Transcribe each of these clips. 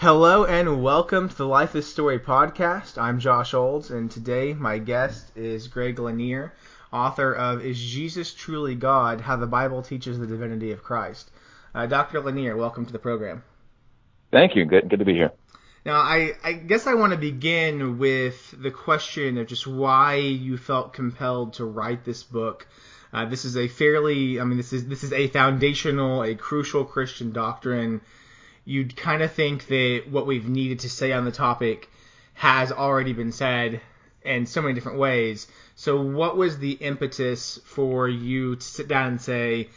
Hello and welcome to the Life is Story podcast. I'm Josh Olds, and today my guest is Greg Lanier, author of Is Jesus Truly God? How the Bible Teaches the Divinity of Christ. Uh, Dr. Lanier, welcome to the program. Thank you. Good, good to be here. Now, I, I guess I want to begin with the question of just why you felt compelled to write this book. Uh, this is a fairly, I mean, this is this is a foundational, a crucial Christian doctrine you'd kind of think that what we've needed to say on the topic has already been said in so many different ways. So, what was the impetus for you to sit down and say,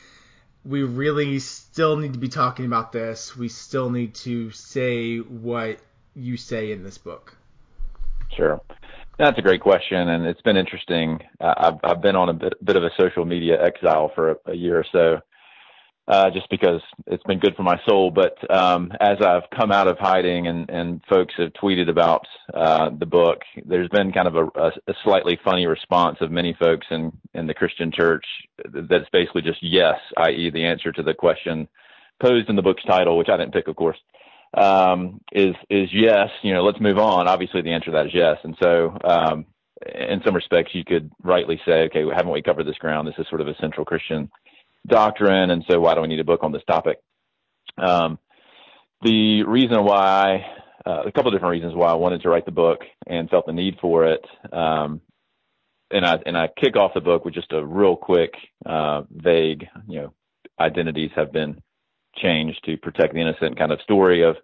we really still need to be talking about this? We still need to say what you say in this book? Sure. That's a great question, and it's been interesting. I've, I've been on a bit, bit of a social media exile for a, a year or so, uh, just because it's been good for my soul. But um, as I've come out of hiding and, and folks have tweeted about uh, the book, there's been kind of a, a, slightly funny response of many folks in, in the Christian church that's basically just yes, i.e., the answer to the question posed in the book's title, which I didn't pick, of course. Um, is is yes, you know, let's move on. Obviously, the answer to that is yes, and so um, in some respects, you could rightly say, okay, haven't we covered this ground? This is sort of a central Christian doctrine, and so why do we need a book on this topic? Um, the reason why, uh, a couple of different reasons why I wanted to write the book and felt the need for it. Um, and I and I kick off the book with just a real quick, uh, vague, you know, identities have been changed to protect the innocent kind of story of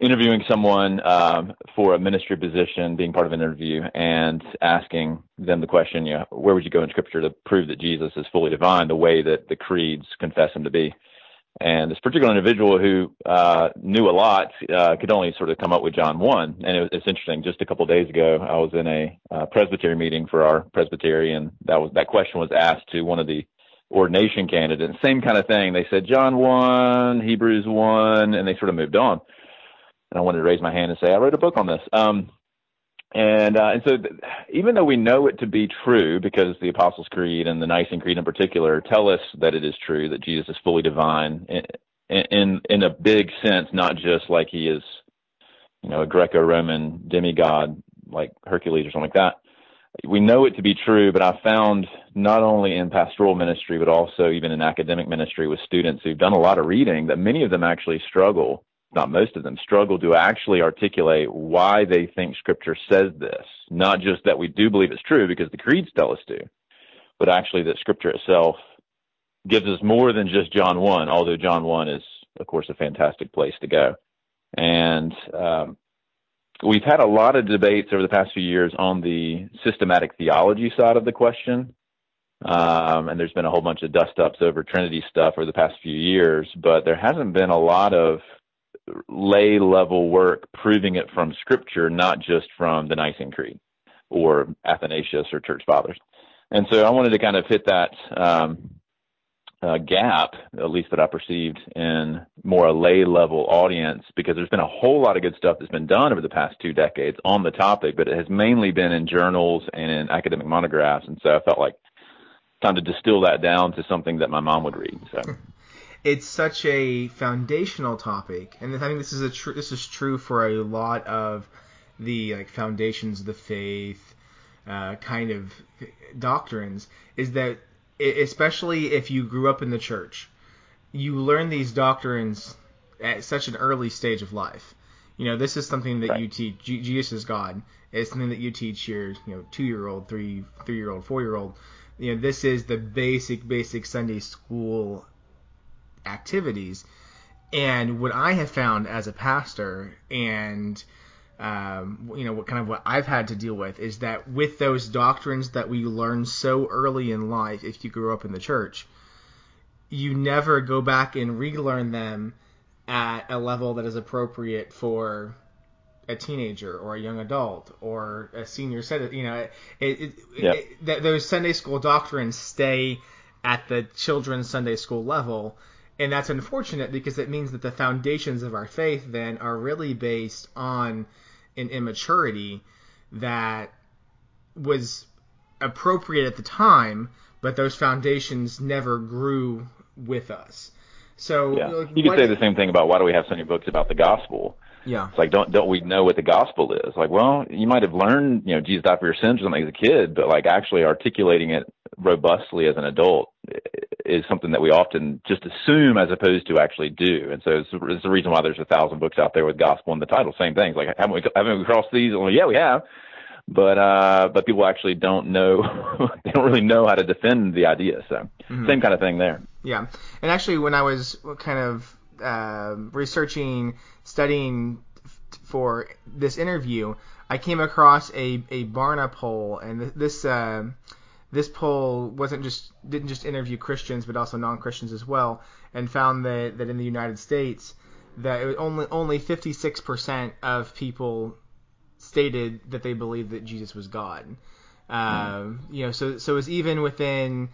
interviewing someone um, for a ministry position, being part of an interview, and asking them the question, you know, where would you go in Scripture to prove that Jesus is fully divine, the way that the creeds confess him to be? And this particular individual who uh, knew a lot uh, could only sort of come up with John 1. And it was, it's interesting. Just a couple of days ago, I was in a uh, presbytery meeting for our presbytery, and that was that question was asked to one of the ordination candidates. Same kind of thing. They said John 1, Hebrews 1, and they sort of moved on and I wanted to raise my hand and say I wrote a book on this. Um, and uh, and so th- even though we know it to be true, because the Apostles' Creed and the Nicene Creed in particular tell us that it is true that Jesus is fully divine in in, in a big sense, not just like he is, you know, a Greco-Roman demigod like Hercules or something like that. We know it to be true, but I've found not only in pastoral ministry, but also even in academic ministry with students who've done a lot of reading that many of them actually struggle not most of them, struggle to actually articulate why they think Scripture says this. Not just that we do believe it's true because the creeds tell us to, but actually that Scripture itself gives us more than just John 1, although John 1 is, of course, a fantastic place to go. And um, we've had a lot of debates over the past few years on the systematic theology side of the question. Um, and there's been a whole bunch of dust ups over Trinity stuff over the past few years, but there hasn't been a lot of lay level work proving it from scripture, not just from the Nicene Creed or Athanasius or church fathers. And so I wanted to kind of hit that um, uh, gap, at least that I perceived in more a lay level audience, because there's been a whole lot of good stuff that's been done over the past two decades on the topic, but it has mainly been in journals and in academic monographs. And so I felt like time to distill that down to something that my mom would read. So it's such a foundational topic, and I think this is a tr- this is true for a lot of the like foundations of the faith uh, kind of doctrines. Is that especially if you grew up in the church, you learn these doctrines at such an early stage of life. You know, this is something that right. you teach. Jesus is God. It's something that you teach your you know two year old, three three year old, four year old. You know, this is the basic basic Sunday school activities. And what I have found as a pastor and um, you know what kind of what I've had to deal with is that with those doctrines that we learn so early in life, if you grew up in the church, you never go back and relearn them at a level that is appropriate for a teenager or a young adult or a senior citizen. You know, it, it, yep. it, those Sunday school doctrines stay at the children's Sunday school level and that's unfortunate because it means that the foundations of our faith then are really based on an immaturity that was appropriate at the time, but those foundations never grew with us. So Yeah. You could say the same thing about why do we have so many books about the gospel? Yeah. It's like don't don't we know what the gospel is? Like, well, you might have learned, you know, Jesus died for your sins or something as a kid, but like actually articulating it robustly as an adult is something that we often just assume as opposed to actually do. And so it's, it's the reason why there's a thousand books out there with gospel in the title. Same things. Like haven't we haven't we crossed these? Well, yeah, we have. But uh, but people actually don't know. they don't really know how to defend the idea. So Mhm. same kind of thing there. Yeah, and actually, when I was kind of um researching, studying f- for this interview, I came across a a Barna poll, and th- this uh, this poll wasn't just didn't just interview Christians, but also non-Christians as well, and found that that in the United States, that it was only only 56% of people stated that they believed that Jesus was God. Um, you know, so so it's even within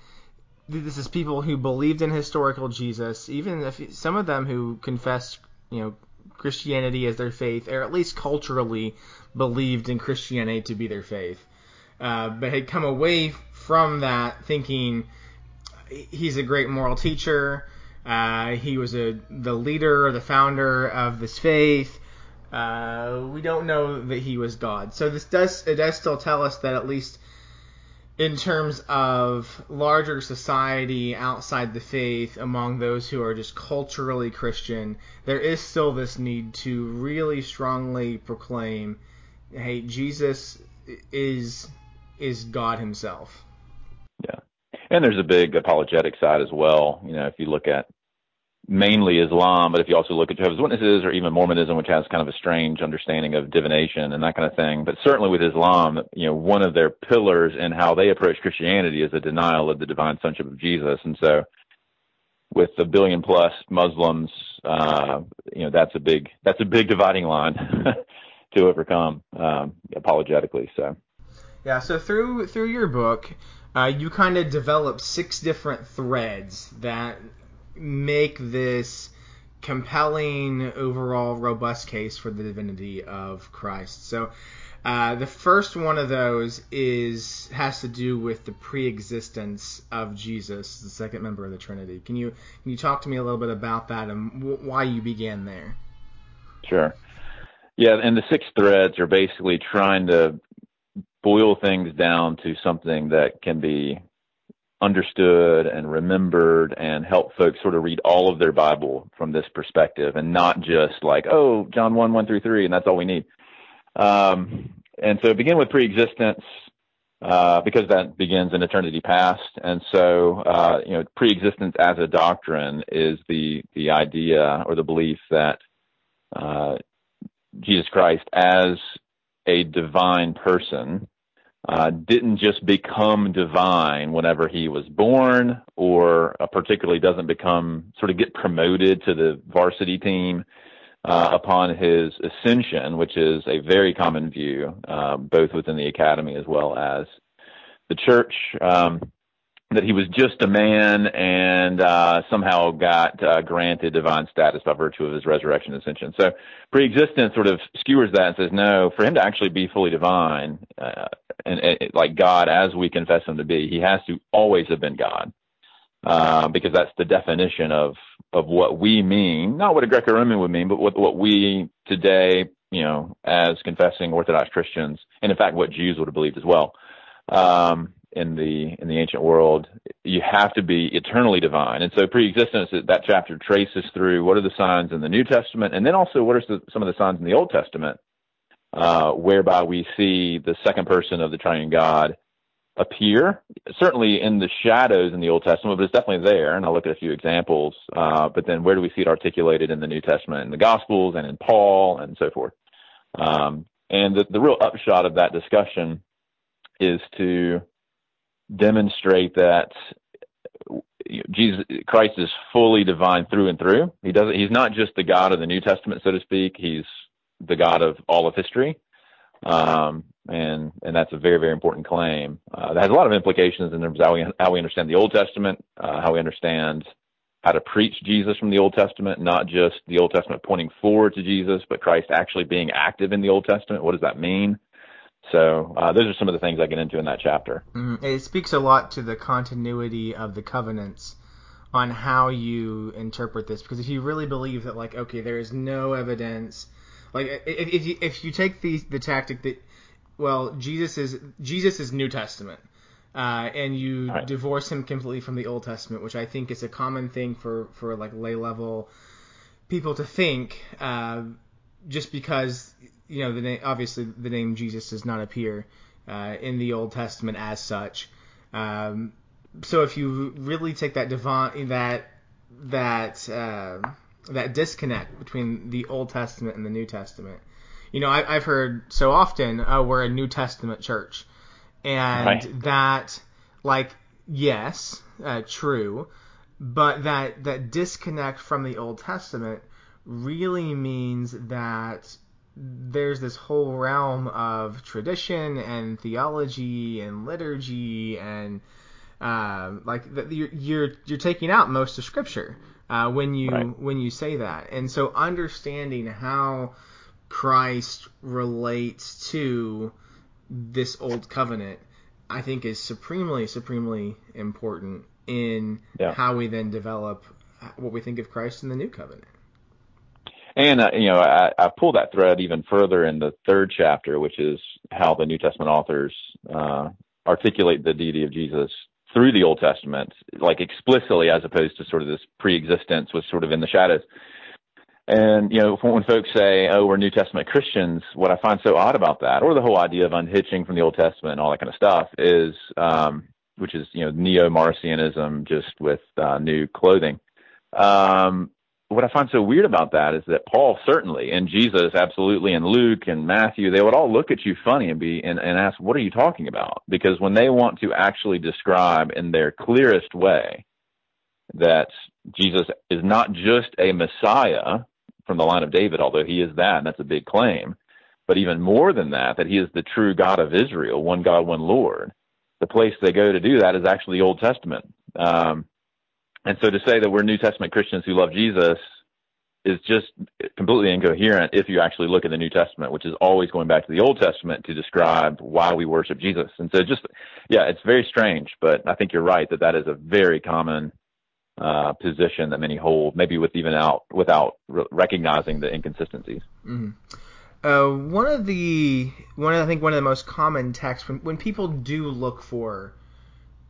this is people who believed in historical Jesus, even if some of them who confessed, you know, Christianity as their faith, or at least culturally believed in Christianity to be their faith, uh, but had come away from that thinking he's a great moral teacher. Uh, he was a the leader, or the founder of this faith. Uh, we don't know that he was God. So this does it does still tell us that at least in terms of larger society outside the faith, among those who are just culturally Christian, there is still this need to really strongly proclaim, hey, Jesus is is God Himself. Yeah. And there's a big apologetic side as well. You know, if you look at mainly Islam, but if you also look at Jehovah's Witnesses or even Mormonism, which has kind of a strange understanding of divination and that kind of thing. But certainly with Islam, you know, one of their pillars in how they approach Christianity is a denial of the divine sonship of Jesus. And so with a billion plus Muslims, uh, you know, that's a big, that's a big dividing line to overcome, um, apologetically. So. Yeah. So through through your book, uh, you kind of develop six different threads that make this compelling overall robust case for the divinity of Christ. So uh, the first one of those is has to do with the pre-existence of Jesus, the second member of the Trinity. Can you can you talk to me a little bit about that and w- why you began there? Sure. Yeah, and the six threads are basically trying to boil things down to something that can be understood and remembered and help folks sort of read all of their Bible from this perspective and not just like, oh, John 1, 1 through 3, and that's all we need. Um, and so begin with preexistence, uh, because that begins in eternity past. And so, uh, you know, preexistence as a doctrine is the, the idea or the belief that, uh, Jesus Christ as a divine person, uh, didn't just become divine whenever he was born, or uh, particularly doesn't become sort of get promoted to the varsity team uh, upon his ascension, which is a very common view, uh, both within the academy as well as the church. Um, that he was just a man and uh, somehow got uh, granted divine status by virtue of his resurrection and ascension. So preexistence sort of skewers that and says, no, for him to actually be fully divine uh, and, like God as we confess him to be, he has to always have been God. Uh, because that's the definition of of what we mean, not what a Greco-Roman would mean, but what what we today, you know, as confessing Orthodox Christians, and in fact what Jews would have believed as well, um, in the in the ancient world, you have to be eternally divine. And so preexistence, that chapter traces through what are the signs in the New Testament, and then also what are some of the signs in the Old Testament, uh, whereby we see the second person of the Triune God appear, certainly in the shadows in the Old Testament, but it's definitely there. And I'll look at a few examples. Uh, but then where do we see it articulated in the New Testament, in the Gospels, and in Paul, and so forth? Um, and the, the real upshot of that discussion is to demonstrate that Jesus Christ is fully divine through and through. He doesn't. He's not just the God of the New Testament, so to speak. He's the God of all of history, um, and and that's a very very important claim. Uh, that has a lot of implications in terms of how we how we understand the Old Testament, uh, how we understand how to preach Jesus from the Old Testament, not just the Old Testament pointing forward to Jesus, but Christ actually being active in the Old Testament. What does that mean? So uh, those are some of the things I get into in that chapter. Mm, it speaks a lot to the continuity of the covenants on how you interpret this because if you really believe that like okay there is no evidence like if, if you if you take the the tactic that well Jesus is Jesus is New Testament uh, and you Right. divorce him completely from the Old Testament which I think is a common thing for for like lay level people to think uh, just because you know the name obviously the name Jesus does not appear uh, in the Old Testament as such. Um, so if you really take that divine that that uh, that disconnect between the Old Testament and the New Testament, you know I, I've heard so often oh, we're a New Testament church, and Right. that like yes uh, true, but that that disconnect from the Old Testament really means that there's this whole realm of tradition and theology and liturgy and um, like that you're, you're you're taking out most of Scripture uh, when you Right. when you say that, and so understanding how Christ relates to this old covenant, I think, is supremely supremely important in Yeah. how we then develop what we think of Christ in the new covenant. And uh, you know, I, I pull that thread even further in the third chapter, which is how the New Testament authors uh, articulate the deity of Jesus through the Old Testament, like explicitly, as opposed to sort of this pre-existence was sort of in the shadows. And you know, when folks say, "Oh, we're New Testament Christians," what I find so odd about that, or the whole idea of unhitching from the Old Testament and all that kind of stuff, is um, which is you know neo-Marcionism just with uh, new clothing. Um, what I find so weird about that is that Paul certainly and Jesus absolutely and Luke and Matthew they would all look at you funny and be and, and ask what are you talking about? Because when they want to actually describe in their clearest way that Jesus is not just a Messiah from the line of David although he is that and that's a big claim but even more than that that he is the true God of Israel one God one Lord the place they go to do that is actually the Old Testament. Um, and so to say that we're New Testament Christians who love Jesus is just completely incoherent if you actually look at the New Testament, which is always going back to the Old Testament to describe why we worship Jesus. And so just, yeah, it's very strange, but I think you're right that that is a very common uh, position that many hold, maybe with even out without re- recognizing the inconsistencies. hmm Uh, one of the one of, I think one of the most common texts when when people do look for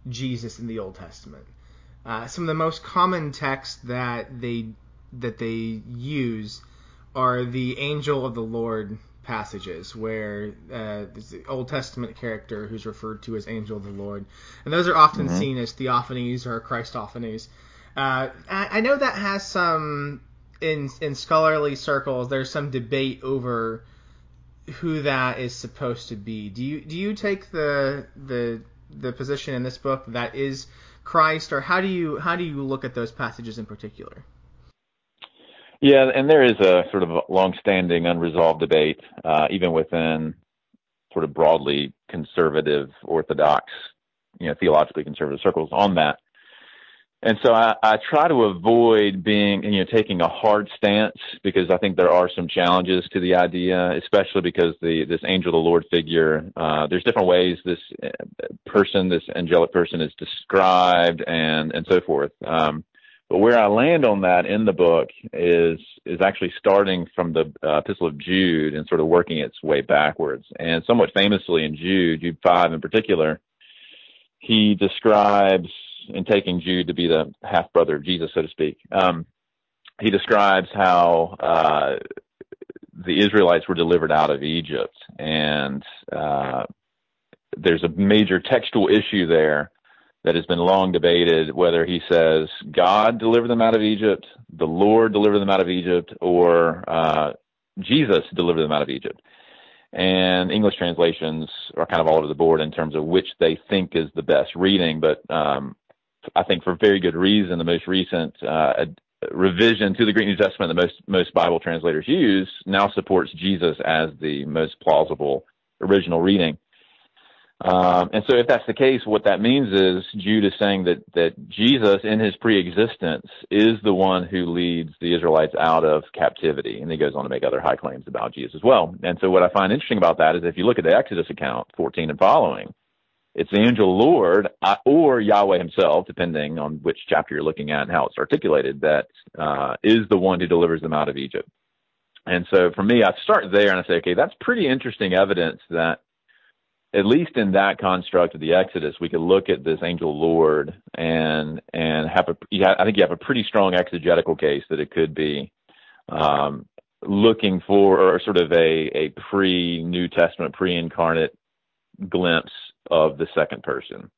Jesus in the Old Testament, uh, some of the most common texts that they that they use are the angel of the Lord passages where uh, there's the Old Testament character who's referred to as angel of the Lord, and those are often Mhm. seen as theophanies or Christophanies. Uh, I, I know that has some in in scholarly circles. There's some debate over who that is supposed to be. Do you do you take the the the position in this book that is Christ, or how do you how do you look at those passages in particular? Yeah, and there is a sort of long-standing unresolved debate, uh, even within sort of broadly conservative, orthodox, you know, theologically conservative circles on that. And so I, I try to avoid being, you know, taking a hard stance because I think there are some challenges to the idea, especially because the this angel of the Lord figure, uh, there's different ways this uh, person, this angelic person, is described and and so forth. Um, but where I land on that in the book is is actually starting from the uh, Epistle of Jude and sort of working its way backwards. And somewhat famously in Jude, Jude five in particular, he describes in taking Jude to be the half brother of Jesus, so to speak. Um, he describes how uh, the Israelites were delivered out of Egypt, and uh, there's a major textual issue there that has been long debated whether he says God delivered them out of Egypt, the Lord delivered them out of Egypt, or uh, Jesus delivered them out of Egypt. And English translations are kind of all over the board in terms of which they think is the best reading, but um, I think for very good reason, the most recent uh, revision to the Greek New Testament that most most Bible translators use now supports Jesus as the most plausible original reading. Um, and so, if that's the case, what that means is Jude is saying that that Jesus, in his pre-existence, is the one who leads the Israelites out of captivity, and he goes on to make other high claims about Jesus as well. And so, what I find interesting about that is if you look at the Exodus account, 14 and following, it's the angel Lord uh, or Yahweh himself, depending on which chapter you're looking at and how it's articulated, that uh, is the one who delivers them out of Egypt. And so for me, I start there and I say, okay, that's pretty interesting evidence that at least in that construct of the Exodus, we could look at this angel Lord and and have a. I think you have a pretty strong exegetical case that it could be um, looking for or sort of a a pre New Testament, pre incarnate glimpse of the second person.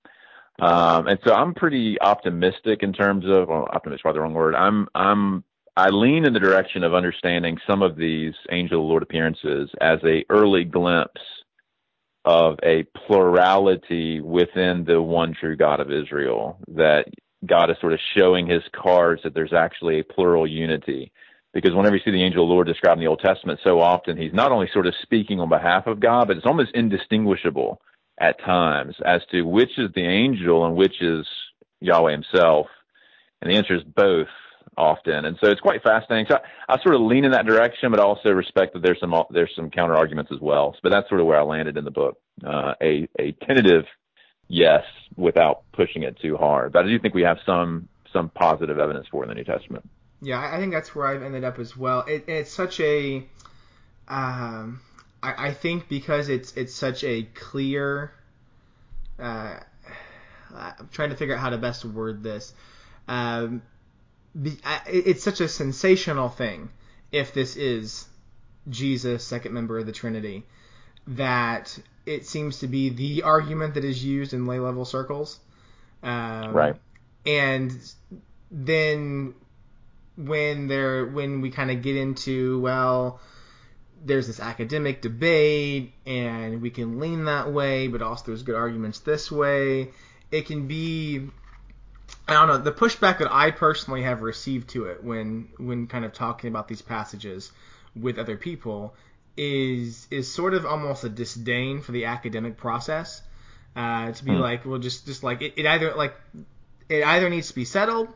Um, and so I'm pretty optimistic in terms of well, optimistic, probably the wrong word. I'm I'm I lean in the direction of understanding some of these angel Lord appearances as a early glimpse of a plurality within the one true God of Israel. That God is sort of showing His cards that there's actually a plural unity. Because whenever you see the angel Lord described in the Old Testament, so often he's not only sort of speaking on behalf of God, but it's almost indistinguishable at times as to which is the angel and which is Yahweh himself. And the answer is both often. And so it's quite fascinating. So I, I, sort of lean in that direction, but also respect that there's some, there's some counter arguments as well. But that's sort of where I landed in the book. Uh, a, a tentative yes without pushing it too hard. But I do think we have some, some positive evidence for in the New Testament. Yeah, I think that's where I've ended up as well. It, it's such a, um, I, I think because it's it's such a clear. Uh, I'm trying to figure out how to best word this. Um, it's such a sensational thing if this is Jesus, second member of the Trinity, that it seems to be the argument that is used in lay level circles. Um, right. And then when there when we kind of get into well there's this academic debate and we can lean that way, but also there's good arguments this way. It can be I don't know, the pushback that I personally have received to it when when kind of talking about these passages with other people is is sort of almost a disdain for the academic process. Uh, to be hmm. like, well, just just like it, it either like it either needs to be settled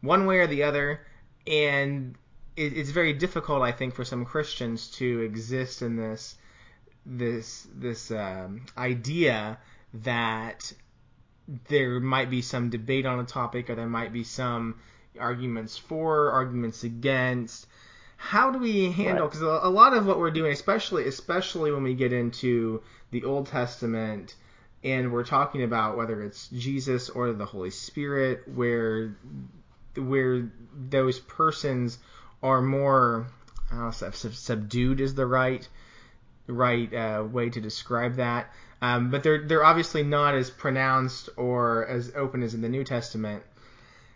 one way or the other, and it, it's very difficult, I think, for some Christians to exist in this this this um, idea that there might be some debate on a topic or there might be some arguments for, arguments against. How do we handle? Because right. a, a lot of what we're doing, especially especially when we get into the Old Testament and we're talking about whether it's Jesus or the Holy Spirit, where where those persons are more I don't know, subdued is the right right uh, way to describe that. Um, but they're they're obviously not as pronounced or as open as in the New Testament.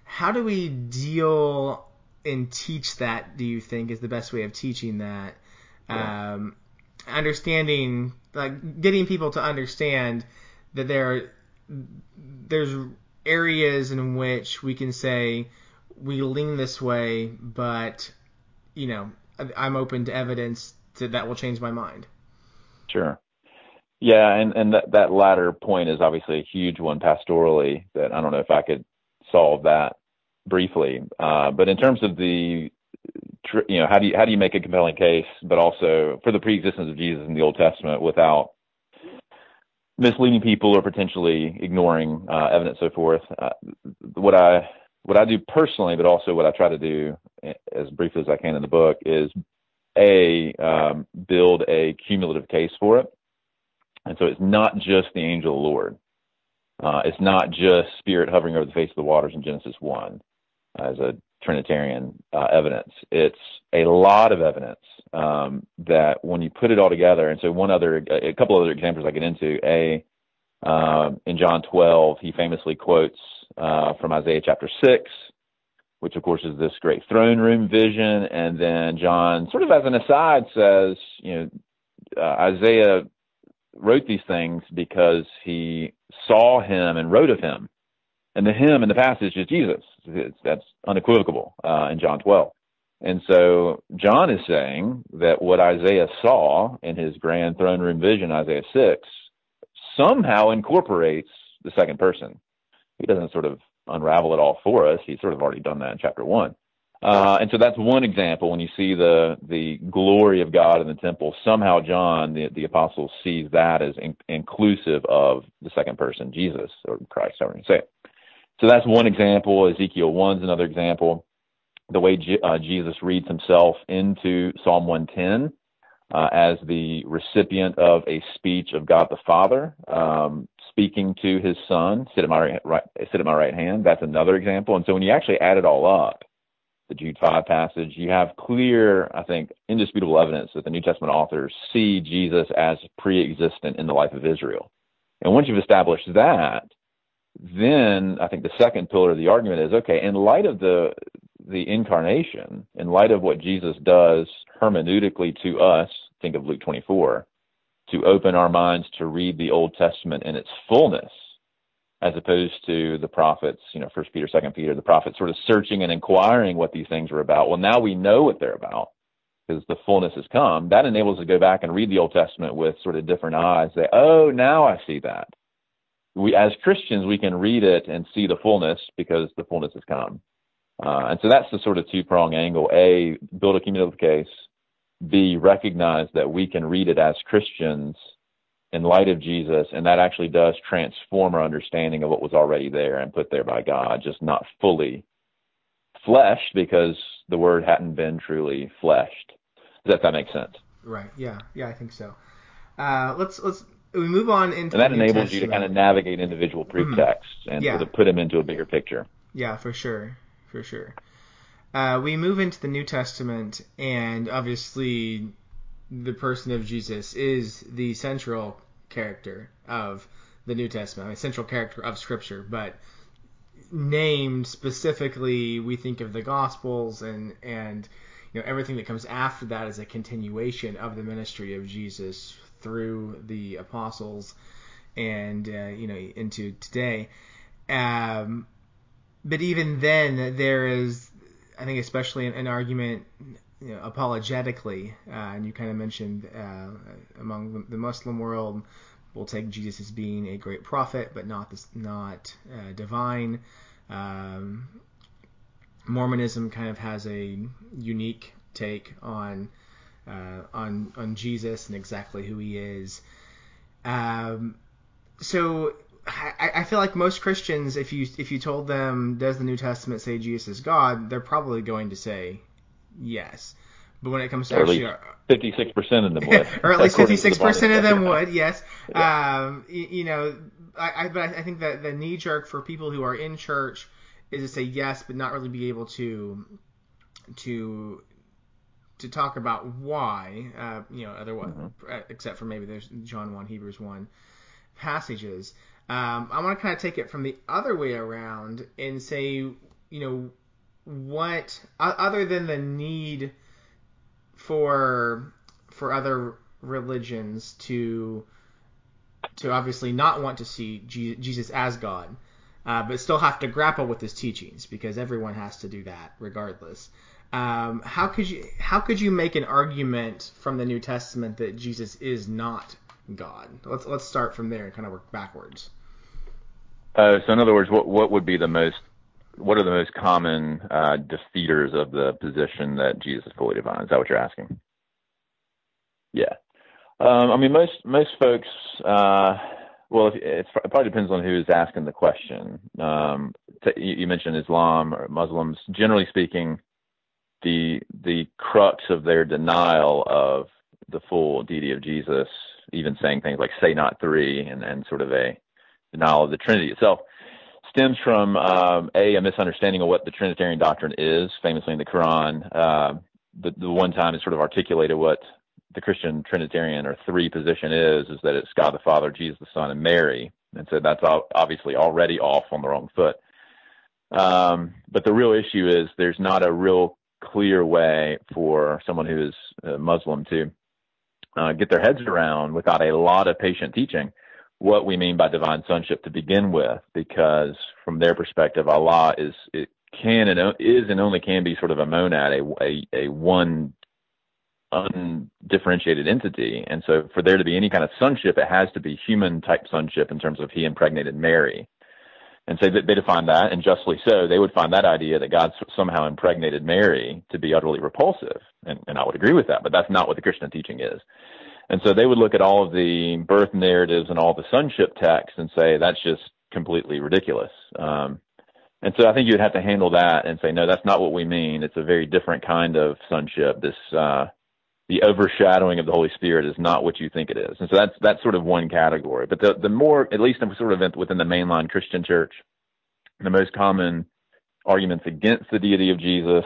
How do we deal and teach that? Do you think is the best way of teaching that? Yeah. Um, understanding, like getting people to understand that there there's areas in which we can say we lean this way, but you know, I'm open to evidence to, that will change my mind. Sure. Yeah, and and that that latter point is obviously a huge one pastorally. That I don't know if I could solve that briefly, uh, but in terms of the you know how do you how do you make a compelling case, but also for the preexistence of Jesus in the Old Testament without misleading people or potentially ignoring uh, evidence, so forth. Uh, what I what I do personally, but also what I try to do as briefly as I can in the book is a um, build a cumulative case for it. And so it's not just the angel of the Lord. Uh, it's not just spirit hovering over the face of the waters in Genesis 1 as a Trinitarian uh, evidence. It's a lot of evidence um, that when you put it all together, and so one other, a couple other examples I get into. A um, in John 12, he famously quotes uh, from Isaiah chapter 6, which of course is this great throne room vision. And then John, sort of as an aside, says, you know, uh, Isaiah wrote these things because he saw him and wrote of him. And the him in the passage is Jesus. It's, that's unequivocal uh, in John 12. And so John is saying that what Isaiah saw in his grand throne room vision, Isaiah 6, somehow incorporates the second person. He doesn't sort of unravel it all for us. He's sort of already done that in chapter one. Uh, and so that's one example when you see the the glory of God in the temple. Somehow John, the the apostle, sees that as in, inclusive of the second person, Jesus or Christ, however you say it. So that's one example. Ezekiel one's another example. The way G, uh, Jesus reads himself into Psalm 110 uh, as the recipient of a speech of God the Father, um, speaking to his Son, sit at my right, right, sit at my right hand. That's another example. And so when you actually add it all up, the Jude 5 passage, you have clear, I think, indisputable evidence that the New Testament authors see Jesus as pre-existent in the life of Israel. And once you've established that, then I think the second pillar of the argument is okay, in light of the the incarnation, in light of what Jesus does hermeneutically to us, think of Luke 24, to open our minds to read the Old Testament in its fullness, as opposed to the prophets, you know, First Peter, Second Peter, the prophets sort of searching and inquiring what these things were about. Well, now we know what they're about because the fullness has come. That enables us to go back and read the Old Testament with sort of different eyes. Say, oh, now I see that. We, as Christians, we can read it and see the fullness because the fullness has come. Uh, and so that's the sort of two prong angle. A, build a cumulative case. B, recognize that we can read it as Christians in light of Jesus, and that actually does transform our understanding of what was already there and put there by God, just not fully fleshed because the word hadn't been truly fleshed. Does that, that make sense? Right. Yeah. Yeah, I think so. Uh, let's let's we move on into and that enables Testament. you to kind of navigate individual mm-hmm. texts and yeah. sort of put them into a bigger picture. Yeah, for sure for sure. Uh, we move into the New Testament, and obviously, the person of Jesus is the central character of the New Testament, mean, central character of Scripture, but named specifically, we think of the Gospels and and you know everything that comes after that is a continuation of the ministry of Jesus through the apostles and uh, you know into today. Um, but even then, there is, I think, especially an, an argument you know, apologetically, uh, and you kind of mentioned uh, among the Muslim world, will take Jesus as being a great prophet, but not this, not uh, divine. Um, Mormonism kind of has a unique take on uh, on on Jesus and exactly who he is. Um, so I, I feel like most Christians, if you if you told them, does the New Testament say Jesus is God, they're probably going to say yes. But when it comes to or actually, fifty-six percent of them would, or at least fifty-six percent of them would, yes. Yeah. Um, you, you, know, I, I but I think that the knee jerk for people who are in church is to say yes, but not really be able to to to talk about why. Uh, you know, otherwise, mm-hmm. except for maybe there's John one, Hebrews one passages. Um, I want to kind of take it from the other way around and say, you know, what other than the need for for other religions to to obviously not want to see Jesus as God, uh, but still have to grapple with his teachings because everyone has to do that regardless. Um, how could you how could you make an argument from the New Testament that Jesus is not God? Let's let's start from there and kind of work backwards. Uh, so in other words, what what would be the most what are the most common uh, defeaters of the position that Jesus is fully divine? Is that what you're asking? Yeah. Um, I mean, most most folks. Uh, well, it probably depends on who's asking the question. Um, you mentioned Islam or Muslims. Generally speaking, the the crux of their denial of the full deity of Jesus, even saying things like "say not three and, and sort of a denial of the Trinity itself stems from um, a a misunderstanding of what the Trinitarian doctrine is, famously in the Quran. Uh, the, the one time it sort of articulated what the Christian Trinitarian or three position is, is that it's God the Father, Jesus the Son, and Mary. And so that's obviously already off on the wrong foot. Um, but the real issue is there's not a real clear way for someone who is Muslim to uh, get their heads around without a lot of patient teaching what we mean by divine sonship to begin with, because from their perspective, Allah is it can and is and only can be sort of a monad, a a, a one undifferentiated entity. And so for there to be any kind of sonship, it has to be human type sonship in terms of he impregnated Mary. and that they define that, and justly so, they would find that idea that God somehow impregnated Mary to be utterly repulsive. And, and I would agree with that, but that's not what the Christian teaching is. And so they would look at all of the birth narratives and all the sonship texts and say that's just completely ridiculous. Um, and so I think you'd have to handle that and say, no, that's not what we mean. It's a very different kind of sonship. This, uh, the overshadowing of the Holy Spirit is not what you think it is. And so that's, that's sort of one category. But the, the more, at least sort of within the mainline Christian church, the most common arguments against the deity of Jesus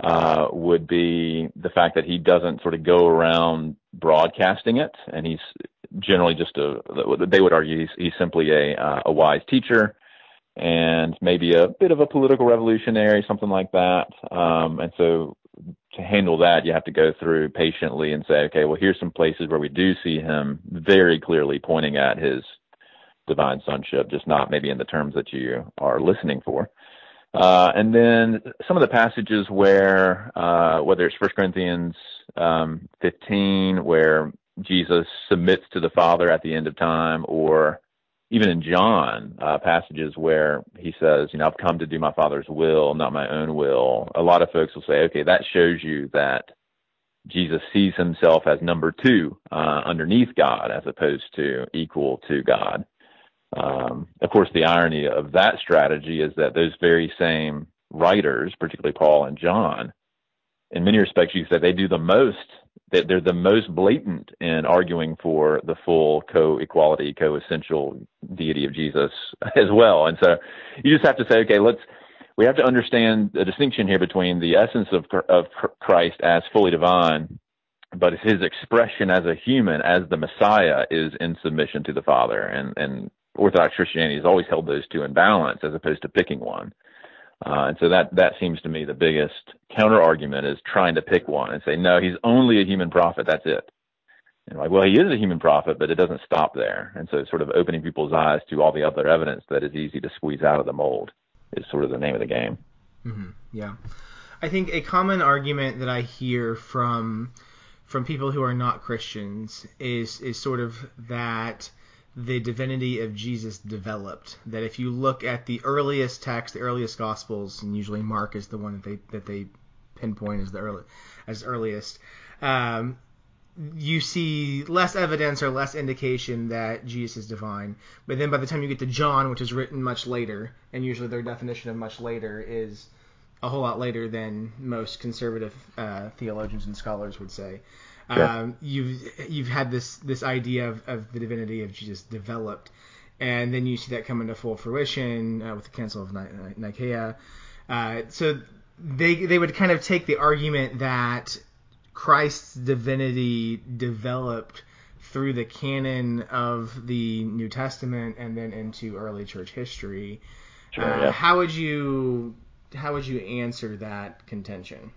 uh, would be the fact that he doesn't sort of go around broadcasting it, and he's generally just a. They would argue he's, he's simply a uh, a wise teacher, and maybe a bit of a political revolutionary, something like that. Um, and so to handle that, you have to go through patiently and say, okay, well, here's some places where we do see him very clearly pointing at his divine sonship, just not maybe in the terms that you are listening for. Uh, and then some of the passages where, uh, whether it's 1 Corinthians um, 15, where Jesus submits to the Father at the end of time, or even in John, uh, passages where he says, you know, I've come to do my Father's will, not my own will. A lot of folks will say, okay, that shows you that Jesus sees himself as number two uh, underneath God as opposed to equal to God. Um, of course, the irony of that strategy is that those very same writers, particularly Paul and John, in many respects, you say they do the most. That they're the most blatant in arguing for the full co-equality, co-essential deity of Jesus as well. And so, you just have to say, okay, let's. We have to understand the distinction here between the essence of of Christ as fully divine, but his expression as a human, as the Messiah, is in submission to the Father. And and Orthodox Christianity has always held those two in balance as opposed to picking one. Uh, and so that that seems to me the biggest counter argument is trying to pick one and say no, he's only a human prophet. That's it. And like, well, he is a human prophet, but it doesn't stop there. And so, sort of opening people's eyes to all the other evidence that is easy to squeeze out of the mold is sort of the name of the game. Mm-hmm. Yeah, I think a common argument that I hear from from people who are not Christians is is sort of that the divinity of Jesus developed. That if you look at the earliest text, the earliest Gospels, and usually Mark is the one that they that they pinpoint as the early as earliest, um, you see less evidence or less indication that Jesus is divine. But then by the time you get to John, which is written much later, and usually their definition of much later is a whole lot later than most conservative uh, theologians and scholars would say. Um, you've you've had this this idea of, of the divinity of Jesus developed, and then you see that come into full fruition uh, with the Council of Ni- Nicaea. Uh, so they they would kind of take the argument that Christ's divinity developed through the canon of the New Testament and then into early church history. Sure, uh, yeah. How would you how would you answer that contention?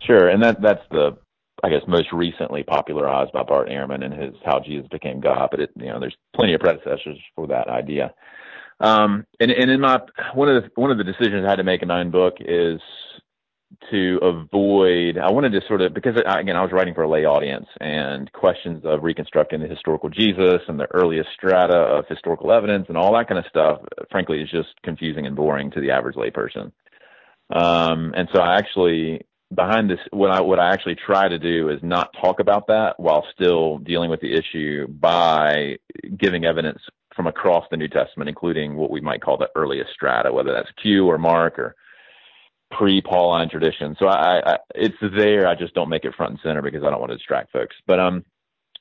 Sure, and that that's the I guess most recently popularized by Bart Ehrman and his How Jesus Became God, but it, you know, there's plenty of predecessors for that idea. Um, and, and in my one of the one of the decisions I had to make in my own book is to avoid. I wanted to sort of because again I was writing for a lay audience and questions of reconstructing the historical Jesus and the earliest strata of historical evidence and all that kind of stuff. Frankly, is just confusing and boring to the average layperson. Um, and so I actually behind this, what I what I actually try to do is not talk about that while still dealing with the issue by giving evidence from across the New Testament, including what we might call the earliest strata, whether that's Q or Mark or pre-Pauline tradition. So I, I, it's there. I just don't make it front and center because I don't want to distract folks. But um,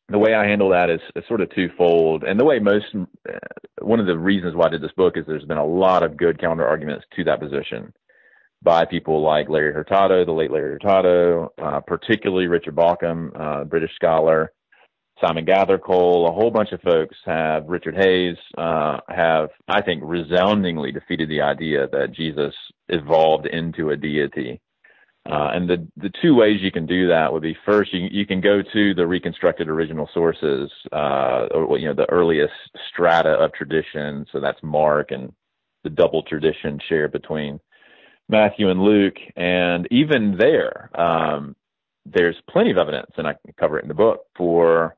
the way I handle that is, is sort of twofold. And the way most, uh, one of the reasons why I did this book is there's been a lot of good counter arguments to that position by people like Larry Hurtado, the late Larry Hurtado, uh, particularly Richard Bauckham, uh, British scholar, Simon Gathercole, a whole bunch of folks have, Richard Hays, uh, have, I think, resoundingly defeated the idea that Jesus evolved into a deity. Uh, and the, the two ways you can do that would be first, you, you can go to the reconstructed original sources, uh, or, you know, the earliest strata of tradition. So that's Mark and the double tradition shared between Matthew and Luke, and even there, um, there's plenty of evidence, and I can cover it in the book for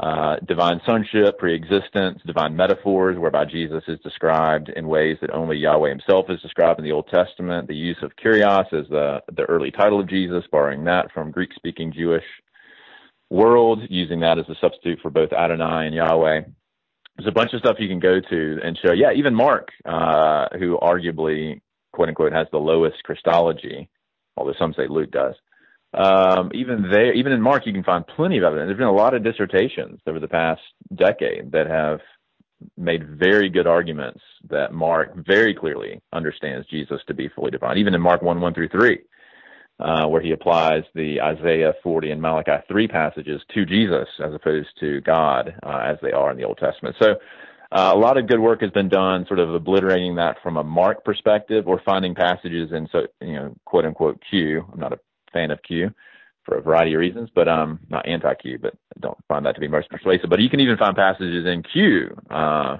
uh, divine sonship, preexistence, divine metaphors, whereby Jesus is described in ways that only Yahweh himself is described in the Old Testament, the use of Kyrios as the, the early title of Jesus, borrowing that from Greek speaking Jewish world, using that as a substitute for both Adonai and Yahweh. There's a bunch of stuff you can go to and show. Yeah, even Mark, uh, who arguably, quote unquote, has the lowest Christology, although some say Luke does um, even there, even in Mark, you can find plenty of evidence. There's been a lot of dissertations over the past decade that have made very good arguments that Mark very clearly understands Jesus to be fully divine. Even in Mark 1, 1 through 3, uh, where he applies the Isaiah 40 and Malachi 3 passages to Jesus as opposed to God uh, as they are in the Old Testament. So a lot of good work has been done, sort of obliterating that from a Mark perspective, or finding passages in so you know quote unquote Q. I'm not a fan of Q for a variety of reasons, but um, not anti-Q, but I don't find that to be most persuasive. But you can even find passages in Q, uh,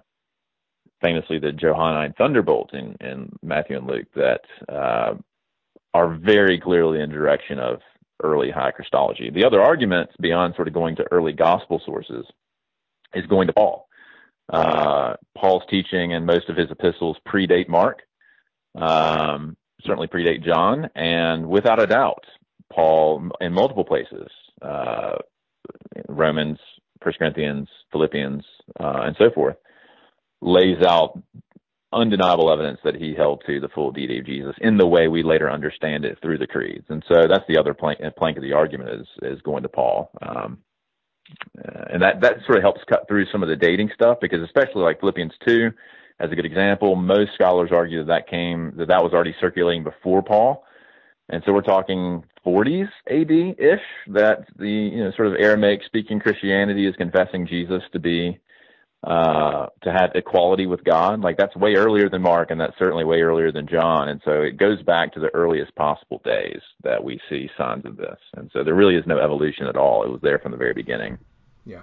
famously the Johannine thunderbolt in, in Matthew and Luke that uh, are very clearly in direction of early high Christology. The other arguments beyond sort of going to early gospel sources is going to Paul. Uh, Paul's teaching and most of his epistles predate Mark, um, certainly predate John, and without a doubt, Paul in multiple places, uh, Romans, First Corinthians, Philippians, uh, and so forth, lays out undeniable evidence that he held to the full deity of Jesus in the way we later understand it through the creeds. And so that's the other plank, plank of the argument is is going to Paul. Um, uh, and that that sort of helps cut through some of the dating stuff because especially like Philippians two, as a good example, most scholars argue that that came that that was already circulating before Paul. And so we're talking 40s AD ish that the you know sort of Aramaic speaking Christianity is confessing Jesus to be uh, to have equality with God. Like that's way earlier than Mark, and that's certainly way earlier than John. And so it goes back to the earliest possible days that we see signs of this. And so there really is no evolution at all. It was there from the very beginning. Yeah.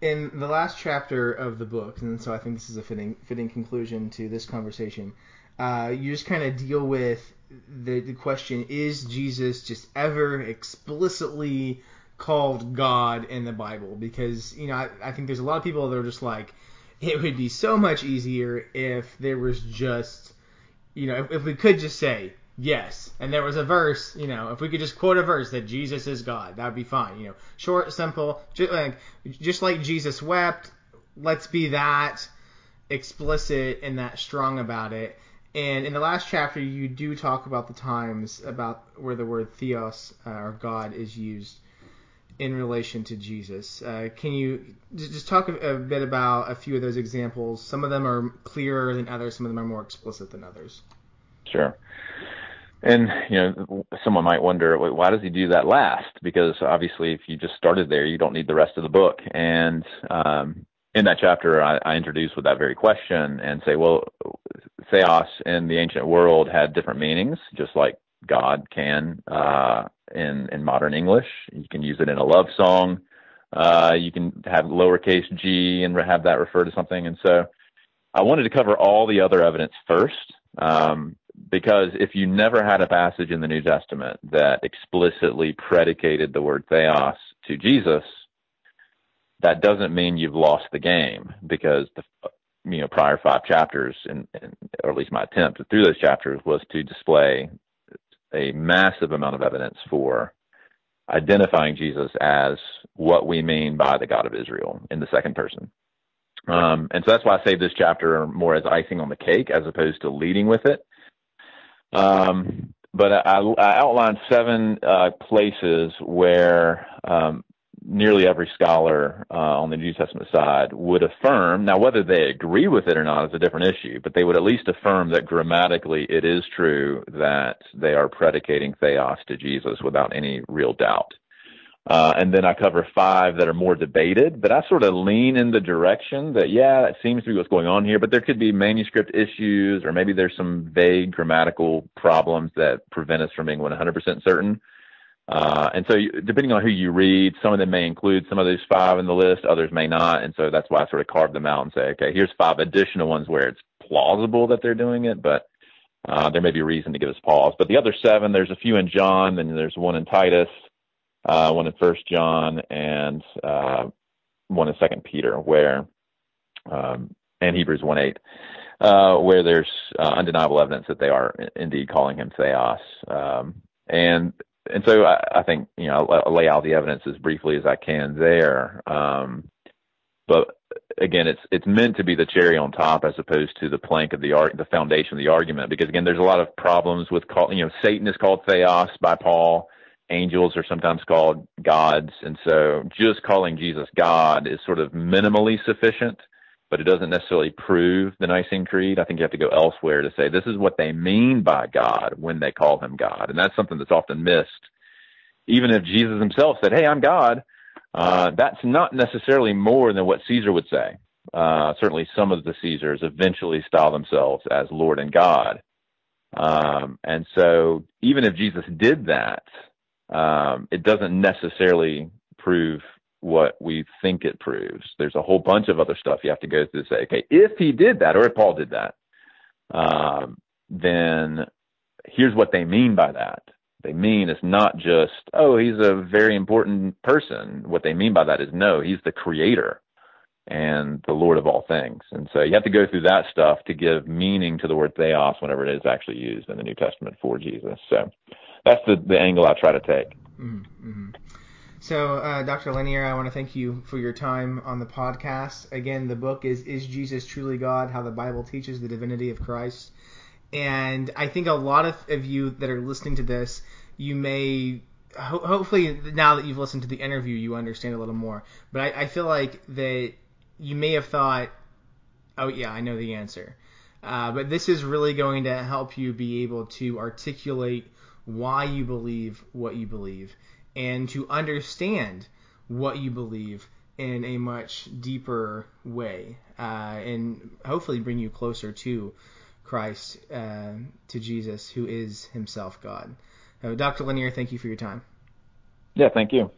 In the last chapter of the book, and so I think this is a fitting fitting conclusion to this conversation. Uh, you just kind of deal with the, the question is Jesus just ever explicitly called God in the Bible? Because, you know, I, I think there's a lot of people that are just like, it would be so much easier if there was just, you know, if, if we could just say, yes, and there was a verse, you know, if we could just quote a verse that Jesus is God, that would be fine. You know, short, simple, just like, just like Jesus wept, let's be that explicit and that strong about it. And in the last chapter, you do talk about the times about where the word theos uh, or God is used in relation to Jesus. Uh, can you just talk a, a, bit about a few of those examples? Some of them are clearer than others. Some of them are more explicit than others. Sure. And you know, someone might wonder, why does he do that last? Because obviously, if you just started there, you don't need the rest of the book. And um, in that chapter, I, I introduce with that very question and say, well, theos in the ancient world had different meanings, just like God can uh, in in modern English. You can use it in a love song. Uh, you can have lowercase g and have that refer to something. And so, I wanted to cover all the other evidence first, um, because if you never had a passage in the New Testament that explicitly predicated the word theos to Jesus, that doesn't mean you've lost the game because the you know prior five chapters, and, or at least my attempt through those chapters was to display a massive amount of evidence for identifying Jesus as what we mean by the God of Israel in the second person. Um, and so that's why I say this chapter more as icing on the cake as opposed to leading with it. Um, but I, I outlined seven uh, places where um, nearly every scholar uh, on the New Testament side would affirm. Now, whether they agree with it or not is a different issue, but they would at least affirm that grammatically it is true that they are predicating theos to Jesus without any real doubt. Uh, and then I cover five that are more debated, but I sort of lean in the direction that, yeah, that seems to be what's going on here, but there could be manuscript issues or maybe there's some vague grammatical problems that prevent us from being 100% certain. Uh, and so depending on who you read, some of them may include some of those five in the list, others may not. And so that's why I sort of carved them out and say, okay, here's five additional ones where it's plausible that they're doing it, but uh, there may be reason to give us pause. But the other seven, there's a few in John, and there's one in Titus, uh, one in First John, and uh, one in Second Peter, where um, and Hebrews one eight, uh, where there's uh, undeniable evidence that they are indeed calling him Theos. Um, and and so I, I, think you know I'll, I'll, lay out the evidence as briefly as I can there. Um, but again, it's it's meant to be the cherry on top as opposed to the plank of the art, the foundation of the argument. Because again, there's a lot of problems with call, you know Satan is called Theos by Paul. Angels are sometimes called gods, and so just calling Jesus God is sort of minimally sufficient but it doesn't necessarily prove the Nicene Creed. I think you have to go elsewhere to say this is what they mean by God when they call him God. And that's something that's often missed. Even if Jesus himself said, Hey, I'm God, uh, that's not necessarily more than what Caesar would say. Uh, certainly some of the Caesars eventually style themselves as Lord and God. Um, and so even if Jesus did that, um, it doesn't necessarily prove what we think it proves. There's a whole bunch of other stuff you have to go through to say, okay, if he did that or if Paul did that, um, then here's what they mean by that. They mean it's not just, oh, he's a very important person. What they mean by that is no, he's the creator and the Lord of all things. And so you have to go through that stuff to give meaning to the word theos whenever it is actually used in the New Testament for Jesus. So that's the, the angle I try to take. Mm-hmm. So, uh, Dr. Lanier, I want to thank you for your time on the podcast. Again, the book is Is Jesus Truly God? How the Bible Teaches the Divinity of Christ. And I think a lot of, of you that are listening to this, you may, ho- hopefully, now that you've listened to the interview, you understand a little more. But I, I feel like that you may have thought, oh, yeah, I know the answer. Uh, but this is really going to help you be able to articulate why you believe what you believe and to understand what you believe in a much deeper way uh, and hopefully bring you closer to Christ, uh, to Jesus, who is himself God. Uh, Dr. Lanier, thank you for your time. Yeah, thank you.